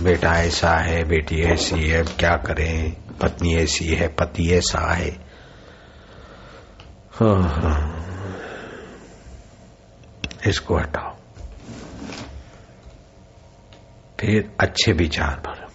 बेटा ऐसा है, बेटी ऐसी है क्या करें? पत्नी ऐसी है, पति ऐसा है। हाँ। इसको हटाओ। फिर अच्छे विचार भरो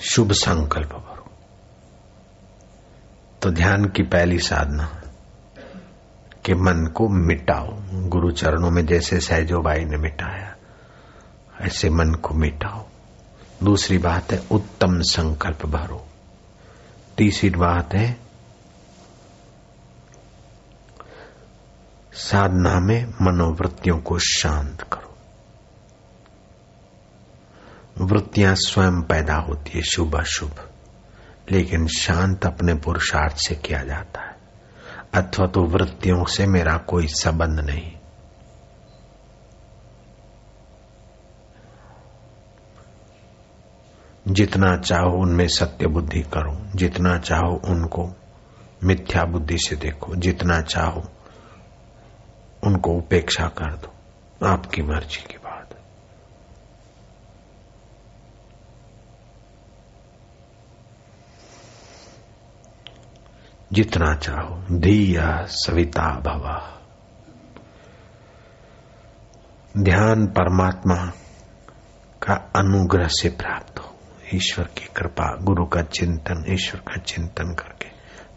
शुभ संकल्प भरो तो ध्यान की पहली साधना, कि मन को मिटाओ। गुरु चरणों में जैसे सहजो भाई ने मिटाया। ऐसे मन को मिटाओ। दूसरी बात है, उत्तम संकल्प भरो। तीसरी बात है, साधना में मनोवृत्तियों को शांत करो। वृत्तियाँ स्वयं पैदा होती है, शुभ अशुभ। लेकिन शांत अपने पुरुषार्थ से किया जाता है। अथवा तो वृत्तियों से मेरा कोई संबंध नहीं। जितना चाहो उनमें सत्य बुद्धि करो, जितना चाहो उनको मिथ्या बुद्धि से देखो, जितना चाहो उनको उपेक्षा कर दो। आपकी मर्ज़ी की बात जितना चाहो, धीया सविता भवा। ध्यान परमात्मा का अनुग्रह से प्राप्त ईश्वर की कृपा, गुरु का चिंतन, ईश्वर का चिंतन करके,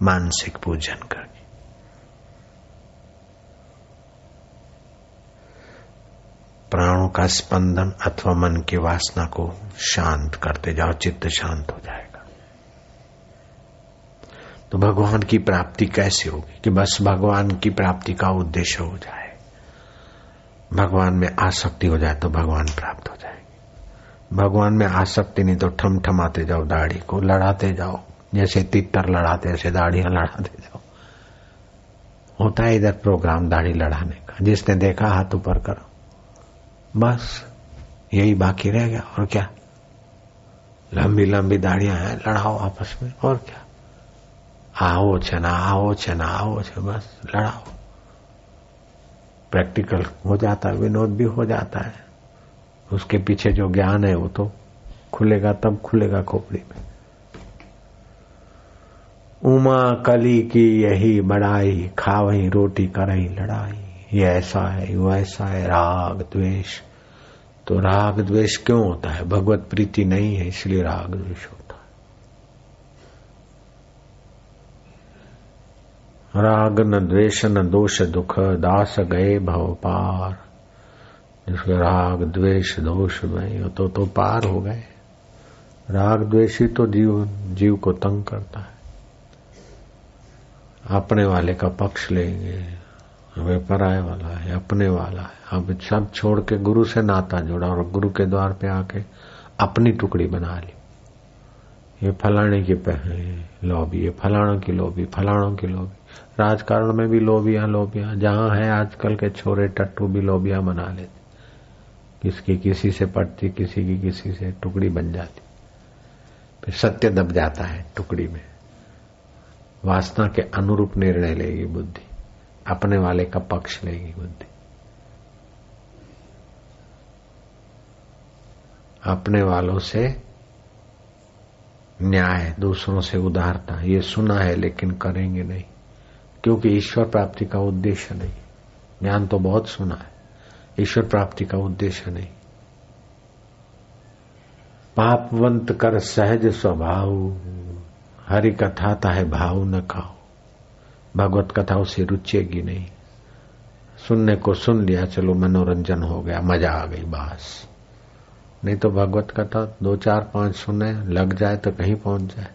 मानसिक पूजन करके। प्राणों का स्पंदन अथवा मन की वासना को शांत करते जाओ, चित्त शांत हो जाएगा। तो भगवान की प्राप्ति कैसे होगी कि बस भगवान की प्राप्ति का उद्देश्य हो जाए? भगवान में आसक्ति हो जाए तो भगवान प्राप्त हो जाएगी भगवान में आसक्ति नहीं तो ठम ठमाते जाओ दाढ़ी को, लड़ाते जाओ। जैसे तितर लड़ाते, ऐसे दाढ़ियाँ लड़ाते जाओ। होता है इधर प्रोग्राम दाढ़ी लड़ाने का। जिसने देखा, हाथ ऊपर करो। बस, यही बाकी रह गया। और क्या? लंबी लंबी दाढ़ियाँ हैं, लड़ाओ आपस में। और क्या? आओ छना आओ छना आओ छ बस, लड़ाओ। प्रैक्टिकल हो जाता है, विनोद भी हो जाता है। उसके पीछे जो ज्ञान है वो तो खुलेगा, तब खुलेगा खोपड़ी में। उमा कली की यही बड़ाई खावही रोटी करही लड़ाई। ये ऐसा है, वो ऐसा है, राग, द्वेष। तो राग, द्वेष क्यों होता है? भगवत प्रीति नहीं है, इसलिए राग, द्वेष होता है। राग, न द्वेष, न दोष, दुख, दास गए भव पार। जिसके राग, द्वेष, दोष में तो तो पार हो गए। राग, द्वेषी तो जीव जीव को तंग करता है। अपने वाले का पक्ष लेंगे वे पराए वाला है, अपने वाला है। अब सब छोड़ के गुरु से नाता जोड़ा और गुरु के द्वार पे आके अपनी टुकड़ी बना ली। ये फलाने की लॉबी ये फलाणों की लॉबी फलाणों की लॉबी राजकारण में भी लोबियाँ लोबियाँ। जहाँ है आजकल के छोरे, टट्टू भी लोबियाँ बना लेते। किसकी किसी से पटती किसी की किसी से टुकड़ी बन जाती। फिर सत्य दब जाता है टुकड़ी में। वासना के अनुरूप निर्णय लेगी बुद्धि। अपने वाले का पक्ष लेगी बुद्धि। अपने वालों से न्याय, दूसरों से उदारता, ये सुना है लेकिन करेंगे नहीं। क्योंकि ईश्वर प्राप्ति का उद्देश्य नहीं। ज्ञान तो बहुत सुना है। ईश्वर प्राप्ति का उद्देश्य नहीं। पापवंत कर सहज स्वभाव, हरि कथा ता है भाव न खाओ। भगवत कथा उसे रुचेगी नहीं। सुनने को सुन लिया, चलो मनोरंजन हो गया, मज़ा आ गई बास। नहीं तो भगवत कथा दो चार पाँच सुने, लग जाए तो कहीं पहुँच जाए।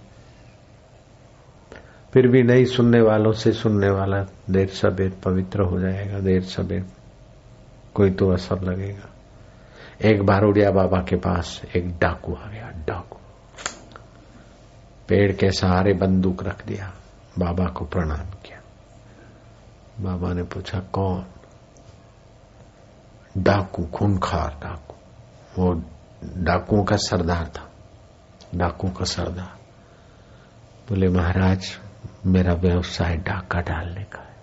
फिर भी नहीं सुनने वालों से सुनने वाला देर सबेर पवित्र हो जाएगा, देर सबेर कोई तो असर लगेगा। एक बार उड़िया बाबा के पास एक डाकू आ गया, डाकू। पेड़ के सहारे बंदूक रख दिया, बाबा को प्रणाम किया। बाबा ने पूछा, कौन? डाकू, खूनखार डाकू। वो डाकुओं का सरदार था डाकू का सरदार। बोले, महाराज, मेरा व्यवसाय डाका डालने का है।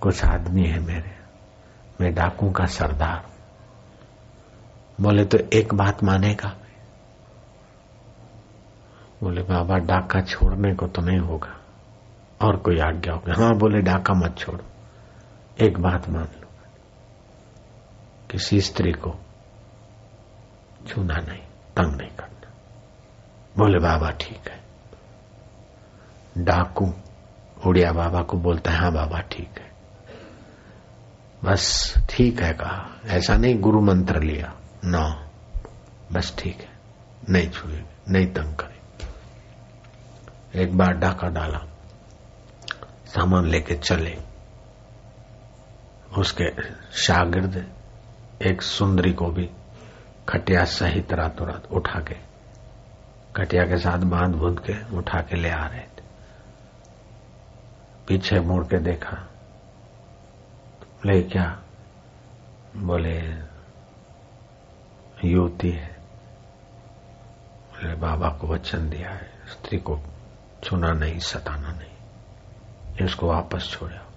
कुछ आदमी है मेरे। मैं डाकू का सरदार। बोले तो एक बात मानेगा? बोले, बाबा, डाका छोड़ने को तो नहीं होगा। और कोई आज्ञा होगा? हाँ बोले, डाका मत छोड़ो। एक बात मान लो। किसी स्त्री को छूना नहीं, तंग नहीं करना। बोले, बाबा, ठीक है। डाकू, उड़िया बाबा को बोलता है हाँ बाबा, ठीक है। बस ठीक है कहा। ऐसा नहीं, गुरु मंत्र लिया। ना। बस ठीक है। नहीं छुए, नहीं तंग करे। एक बार डाका डाला। सामान लेके चले। उसके शागिर्द एक सुंदरी को भी खटिया सहित रातों रात उठा के, खटिया के साथ बाँध बूंद के उठा के ले आ रहे थे। पीछे मुड़ के देखा। ले क्या? बोले, युवती है। बोले, बाबा को वचन दिया है। स्त्री को छूना नहीं, सताना नहीं। इसको वापस छोड़ा।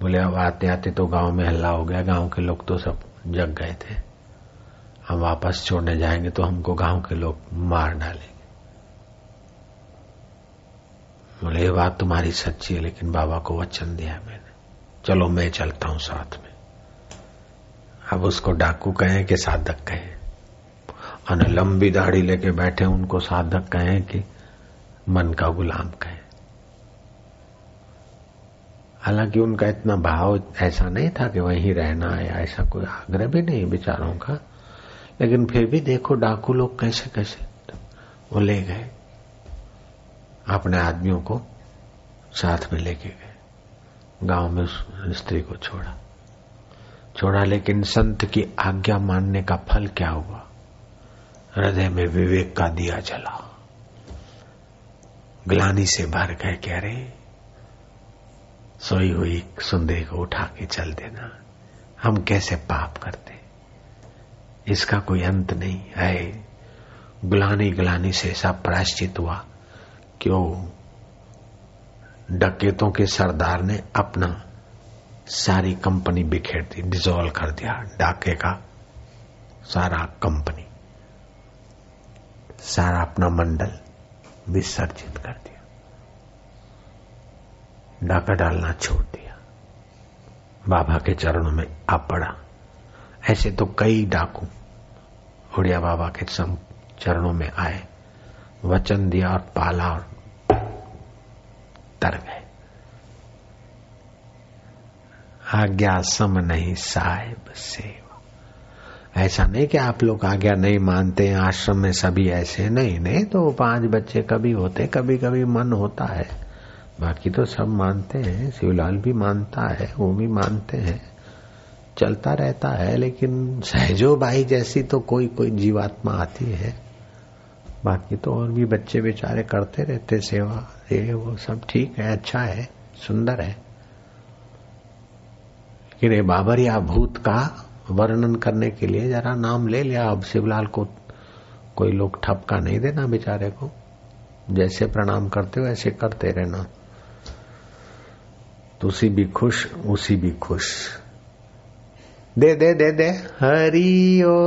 बोले, अब आते आते तो गाँव में हल्ला हो गया। गाँव के लोग तो सब जग गए थे। हम वापस छोड़ने जाएँगे तो हमको गाँव के लोग मार डालेंगे। बोले, ये बात तुम्हारी सच्ची है, लेकिन बाबा को वचन दिया मैंने। चलो मैं चलता हूँ साथ में। अब उसको डाकू कहें कि साधक कहें। और लंबी दाढ़ी लेके बैठे उनको साधक कहें कि मन का गुलाम कहें। हालाँकि उनका इतना भाव ऐसा नहीं था कि वहीं रहना है ऐसा कोई आग्रह भी नहीं बेचारों का। लेकिन फिर भी देखो डाकू लोग कैसे कैसे वो ले गए। अपने आदमियों को साथ में लेके गए। गाँव में उस स्त्री को छोड़ा। छोड़ा लेकिन संत की आज्ञा मानने का फल क्या हुआ? हृदय में विवेक का दिया जला। ग्लानी से भर गए कह रहे सोई हुई सुंदरी को उठा के चल देना। हम कैसे पाप करते? इसका कोई अंत नहीं है। गुलानी गुलानी से ऐसा प्राश्चित हुआ। क्यों? डकेतों के सरदार ने अपना सारी कंपनी बिखेर दी डिजोल्व कर दिया, डाके का सारा कंपनी, सारा अपना मंडल विसर्जित कर दिया। डाका डालना छोड़ दिया। बाबा के चरणों में आ पड़ा। ऐसे तो कई डाकू उड़िया बाबा के चरणों में आए, वचन दिया और पाला और तर गए आज्ञा सम नहीं साहेब सेवा। ऐसा नहीं कि आप लोग आज्ञा नहीं मानते हैं, आश्रम में सभी ऐसे नहीं नहीं तो पाँच बच्चे कभी होते कभी कभी मन होता है। बाकी तो सब मानते हैं, शिवलाल भी मानता है, वो भी मानते हैं। चलता रहता है, लेकिन सहजो भाई जैसी तो कोई कोई जीवात्मा आती है। बाकी तो और भी बच्चे बेचारे करते रहते, सेवा, ये, वो सब ठीक है अच्छा है, सुंदर है। लेकिन बाबर या भूत का वर्णन करने के लिए जरा नाम ले लिया। अब शिवलाल को कोई लोग ठपका नहीं देना बेचारे को। जैसे प्रणाम करते हो, ऐसे करते रहना। तो उसी भी खुश, उसी भी खुश। दे दे दे दे। हरि ओ।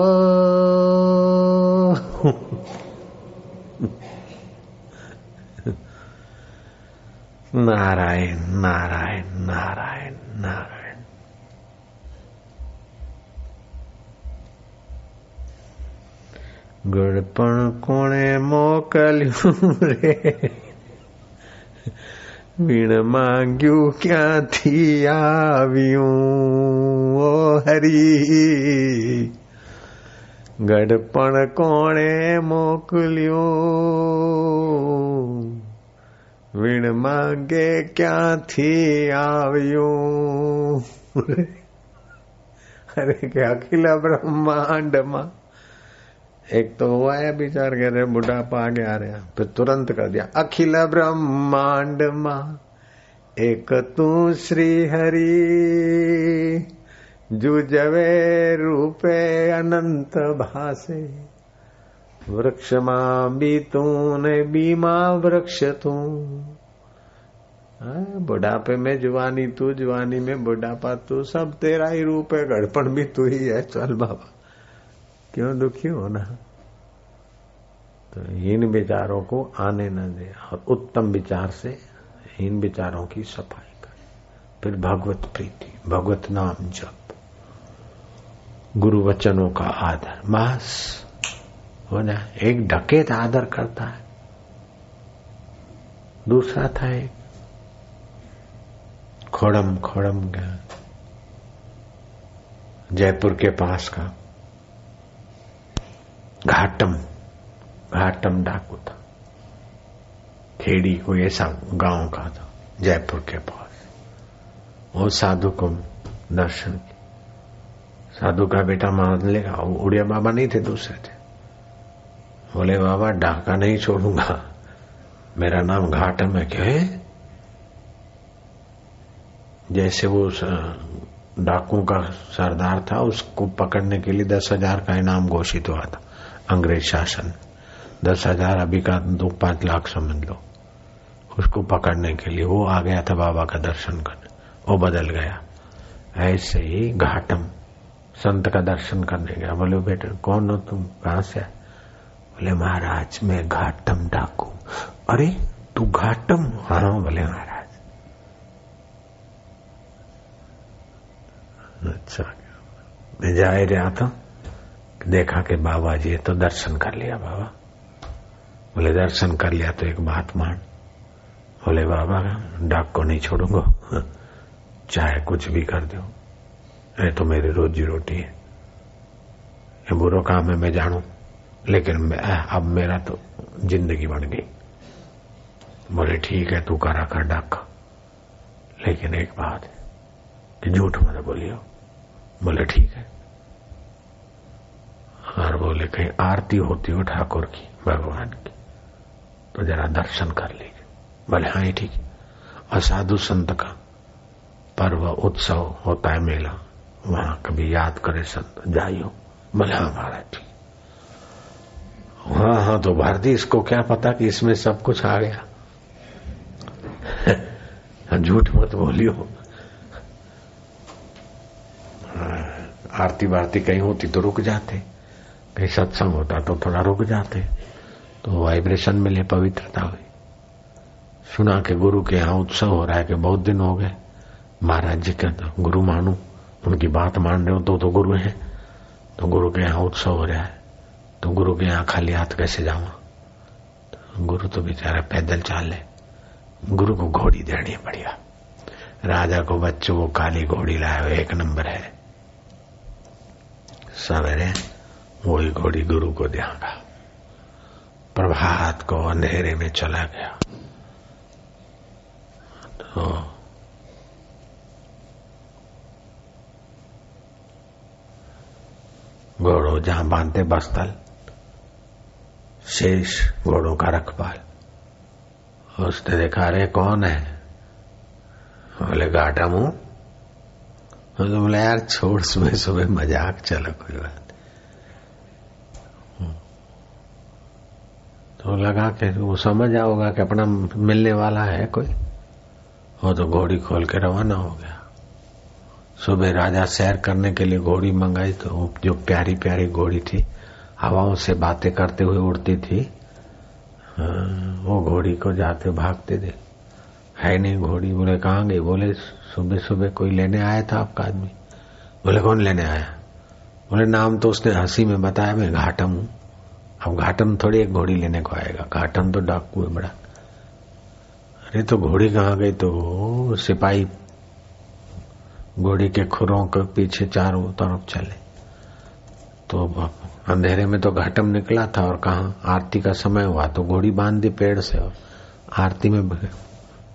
नारायण नारायण नारायण नारायण ગળપણ કોણે મોકલ્યું રે વીણ માંગ્યું ક્યાંથી આવ્યું ઓ હરી ગડપણ કોણે મોકલ્યું વીણ માંગે ક્યાંથી આવ્યું અરે કે અખિલ બ્રહ્માંડમાં एक तो हुआ है विचार कह रहे बुढ़ापा आगे आ रहा फिर तुरंत कर दिया अखिल ब्रह्मांड मां एक तू श्री हरि जुजवे रूपे अनंत भासे वृक्ष माँ भी तू ने बीमा वृक्ष तू बुढ़ापे में जवानी, तू जवानी में बुढ़ापा, तू सब तेरा ही रूप है गड़पण भी तू ही है। चल बाबा, क्यों दुखी होना तो इन विचारों को आने न दे, और उत्तम विचार से इन विचारों की सफ़ाई कर। फिर भगवत प्रीति, भगवत नाम जप, गुरु वचनों का आदर। मास हो जाए एक डकेत आदर करता है। दूसरा था एक खोड़म खोड़म गया जयपुर के पास का घाटम घाटम डाकू था। खेड़ी कोई ऐसा गाँव का था, जयपुर के पास। वो साधु को दर्शन साधु का बेटा मान लेगा, वो उड़िया बाबा नहीं थे, दूसरे थे। बोले, बाबा, डाका नहीं छोड़ूँगा। मेरा नाम घाटम है क्या, है? जैसे वो डाकू का सरदार था, उसको पकड़ने के लिए दस हज़ार का इनाम घोषित हुआ था, अंग्रेज़ शासन। दस हज़ार अभी का दो पाँच लाख समझ लो। उसको पकड़ने के लिए वो आ गया था बाबा का दर्शन करने। वो बदल गया। ऐसे ही घाटम, संत का दर्शन करने गया। बोले, बेटे, कौन हो तुम? कहा से बोले, महाराज, मैं घाटम डाकू। अरे, तू घाटम? हाँ बोले, महाराज. अच्छा। मैं जा ही रहा था। देखा कि बाबा जी तो दर्शन कर लिया बाबा। बोले, दर्शन कर लिया तो एक बात मान। बोले, बाबा, डाक को नहीं छोड़ूँगा। चाहे कुछ भी कर दो। ये तो मेरी रोजी रोटी है। ये बुरो काम है, मैं जानू। लेकिन अब मेरा तो ज़िंदगी बन गई। बोले, ठीक है, तू करा कर डाक। लेकिन एक बात कि झूठ मत बोलियो। बोले, ठीक है। और बोले, कहीं आरती होती हो ठाकुर की, भगवान की तो जरा दर्शन कर लीजिए। बोले हाँ ठीक है। और साधु संत का पर्व उत्सव होता है मेला, वहाँ कभी याद करे संत, जाइयो। बोले हाँ महाराज, ठीक हाँ हाँ तो भारती इसको क्या पता कि इसमें सब कुछ आ गया? झूठ मत बोलियो। आरती वारती कहीं होती तो रुक जाते। कहीं सत्संग होता तो थोड़ा रुक जाते। तो वाइब्रेशन मिले, पवित्रता हुई। सुना के गुरु के यहाँ उत्सव हो रहा है कि बहुत दिन हो गए। महाराज जी के गुरु मानू, उनकी बात मान रहे हो तो तो गुरु है। तो गुरु के यहाँ उत्सव हो रहा है। तो गुरु के यहाँ खाली हाथ कैसे जाऊँगा तो गुरु तो बेचारा पैदल चाल ले गुरु को घोड़ी देनी बढ़िया। राजा को बच्चों को काली घोड़ी लाया एक नंबर है। सवेरे वही घोड़ी गुरु को देगा। प्रभात को अंधेरे में चला गया। तो घोड़ो जहाँ बांधते बस्तल शेष घोड़ों का रखवाल उसने देखा रे कौन है? बोले गाटा मुँह। तो बोला, यार, छोड़, सुबह सुबह मज़ाक चलो, कोई बात तो लगा के वो समझ आओगा कि अपना मिलने वाला है कोई। वो तो घोड़ी खोल के रवाना हो गया। सुबह राजा सैर करने के लिए घोड़ी मंगाई तो जो प्यारी प्यारी घोड़ी थी हवाओं से बातें करते हुए उड़ती थी। वो घोड़ी को जाते भागते थे। है नहीं घोड़ी? बोले, कहाँ गई? बोले, सुबह सुबह कोई लेने आया था आपका आदमी? बोले, कौन लेने आया? बोले, नाम तो उसने हँसी में बताया, मैं घाटम हूँ। अब घाटम थोड़ी एक घोड़ी लेने को आएगा। घाटम तो डाकू है बड़ा। अरे तो घोड़ी कहाँ गई तो? सिपाही। घोड़ी के खुरों के पीछे चारों तरफ़ चले। तो अंधेरे में तो घाटम निकला था और कहा आरती का समय हुआ तो घोड़ी बाँध दी पेड़ से और आरती में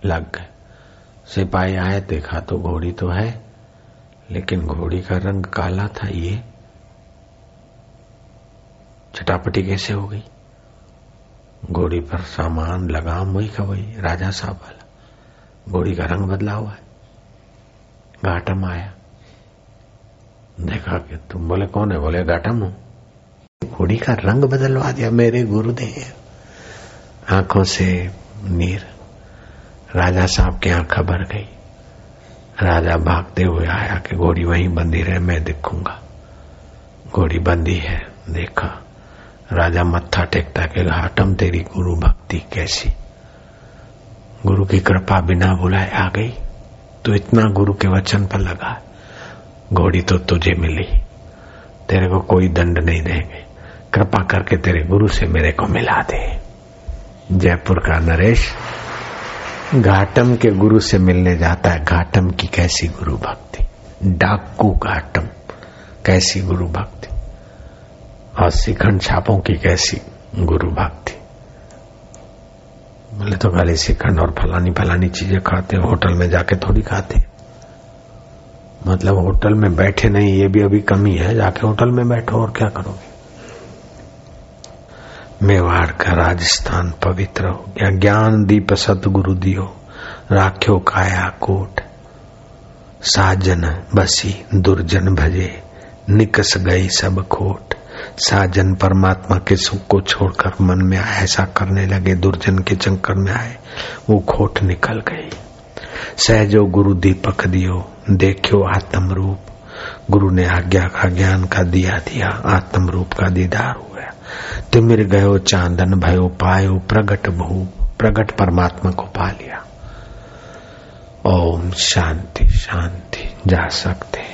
लग गए। सिपाही आए, देखा तो घोड़ी तो है, लेकिन घोड़ी का रंग काला था ये। चटापटी कैसे हो गई? घोड़ी पर सामान, लगाम वही का वही? राजा साहब वाला घोड़ी का रंग बदला हुआ है। घाटम आया। देखा कि तुम बोले, कौन है? बोले, घाटम हूँ। घोड़ी का रंग बदलवा दिया, मेरे गुरुदेव। आँखों से नीर, राजा साहब के यहाँ खबर गई। राजा भागते हुए आया कि घोड़ी वहीं बंदी रहे, मैं देखूँगा। घोड़ी बंदी है, देखा। राजा मत्था टेकता के घाटम तेरी गुरु भक्ति कैसी। गुरु की कृपा बिना बुलाए आ गई। तो इतना गुरु के वचन पर लगा। घोड़ी तो तुझे मिली। तेरे को कोई दंड नहीं देंगे। कृपा करके तेरे गुरु से मेरे को मिला दे। जयपुर का नरेश, घाटम के गुरु से मिलने जाता है। घाटम की कैसी गुरु भक्ति? डाकू घाटम, कैसी गुरु भक्ति? और शिखंड छापों की कैसी गुरु भक्ति? बोले तो खाली शिखंड और फलानी फलानी चीज़ें खाते होटल में जाके थोड़ी खाते? मतलब होटल में बैठे नहीं, ये भी अभी कमी है, जाके होटल में बैठो और क्या करोगे? मेवाड़ का राजस्थान पवित्र हो गया। ज्ञान दीप सतगुरु दियो, राख्यो काया कोट। साजन बसी, दुर्जन भजे, निकस गई सब खोट। साजन परमात्मा के सुख को छोड़कर मन में ऐसा करने लगे, दुर्जन के चंकर में आए, वो खोट निकल गई। सहजो गुरु दीपक दियो देखो आत्म रूप गुरु ने आज्ञा का ज्ञान का दिया दिया आत्म रूप का दीदार हो गया तिमिर गयो चांदन, भयो पायो प्रगट भू, प्रगट परमात्मा को पा लिया। ओम शांति शांति, जा सकते